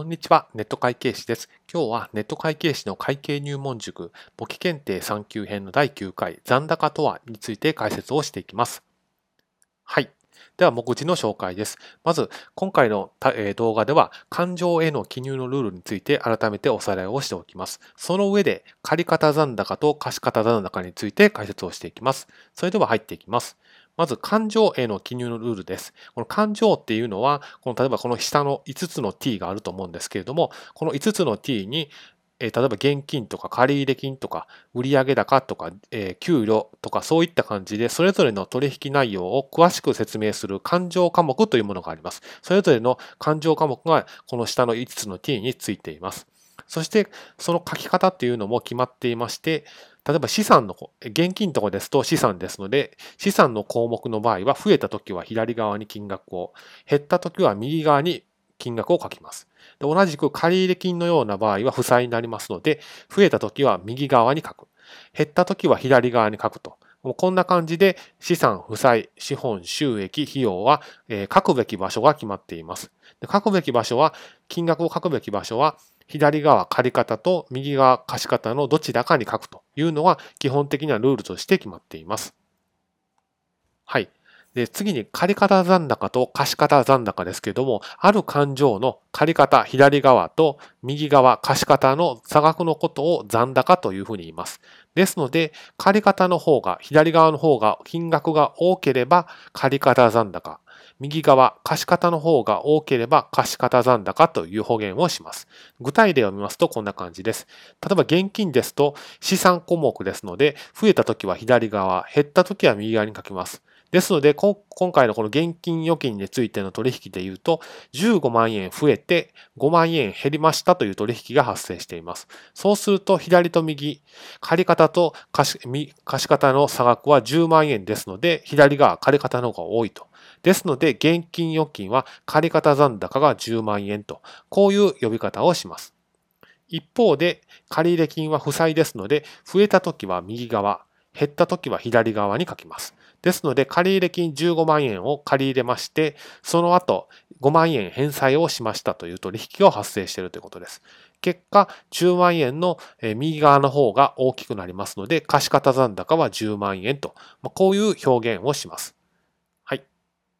こんにちは、ネット会計士です。今日はネット会計士の会計入門塾、簿記検定3級編の第9回、残高とはについて解説をしていきます。はい。では、目次の紹介です。まず、今回の動画では、勘定への記入のルールについて改めておさらいをしておきます。その上で、借方残高と貸方残高について解説をしていきます。それでは入っていきます。まず、勘定への記入のルールです。この勘定っていうのは、この例えばこの下の5つの t があると思うんですけれども、この5つの t に、え、例えば現金とか借入金とか売上高とか、え、給料とかそういった感じでそれぞれの取引内容を詳しく説明する勘定科目というものがあります。それぞれの勘定科目がこの下の5つの t についています。そしてその書き方っていうのも決まっていまして、例えば資産の、現金とかですと資産ですので、資産の項目の場合は増えたときは左側に金額を、減ったときは右側に金額を書きます。で同じく借入金のような場合は負債になりますので、増えたときは右側に書く。減ったときは左側に書くと。もうこんな感じで資産、負債、資本、収益、費用は、え書くべき場所が決まっています。で書くべき場所は、金額を書くべき場所は、左側借り方と右側貸方のどちらかに書くというのが基本的なルールとして決まっています。はい。で、次に借方残高と貸方残高ですけども、ある勘定の借方左側と右側貸方の差額のことを残高というふうに言います。ですので、借方の方が、左側の方が金額が多ければ借方残高。右側、貸方の方が多ければ貸方残高という保言をします。具体例を見ますとこんな感じです。例えば現金ですと資産項目ですので、増えた時は左側、減った時は右側に書きます。ですので、今回のこの現金預金についての取引で言うと、15万円増えて5万円減りましたという取引が発生しています。そうすると、左と右、借方と貸方の差額は10万円ですので、左が借方の方が多いと。ですので、現金預金は借方残高が10万円と、こういう呼び方をします。一方で、借入金は負債ですので、増えた時は右側、減った時は左側に書きます。ですので、借入金15万円を借り入れまして、その後5万円返済をしましたという取引が発生しているということです。結果、10万円の右側の方が大きくなりますので、貸方残高は10万円と、こういう表現をします。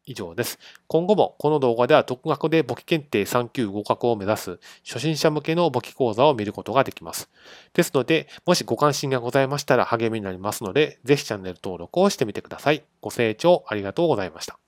以上です。今後もこの動画では独学で簿記検定3級合格を目指す初心者向けの簿記講座を見ることができます。ですので、もしご関心がございましたら励みになりますので、ぜひチャンネル登録をしてみてください。ご清聴ありがとうございました。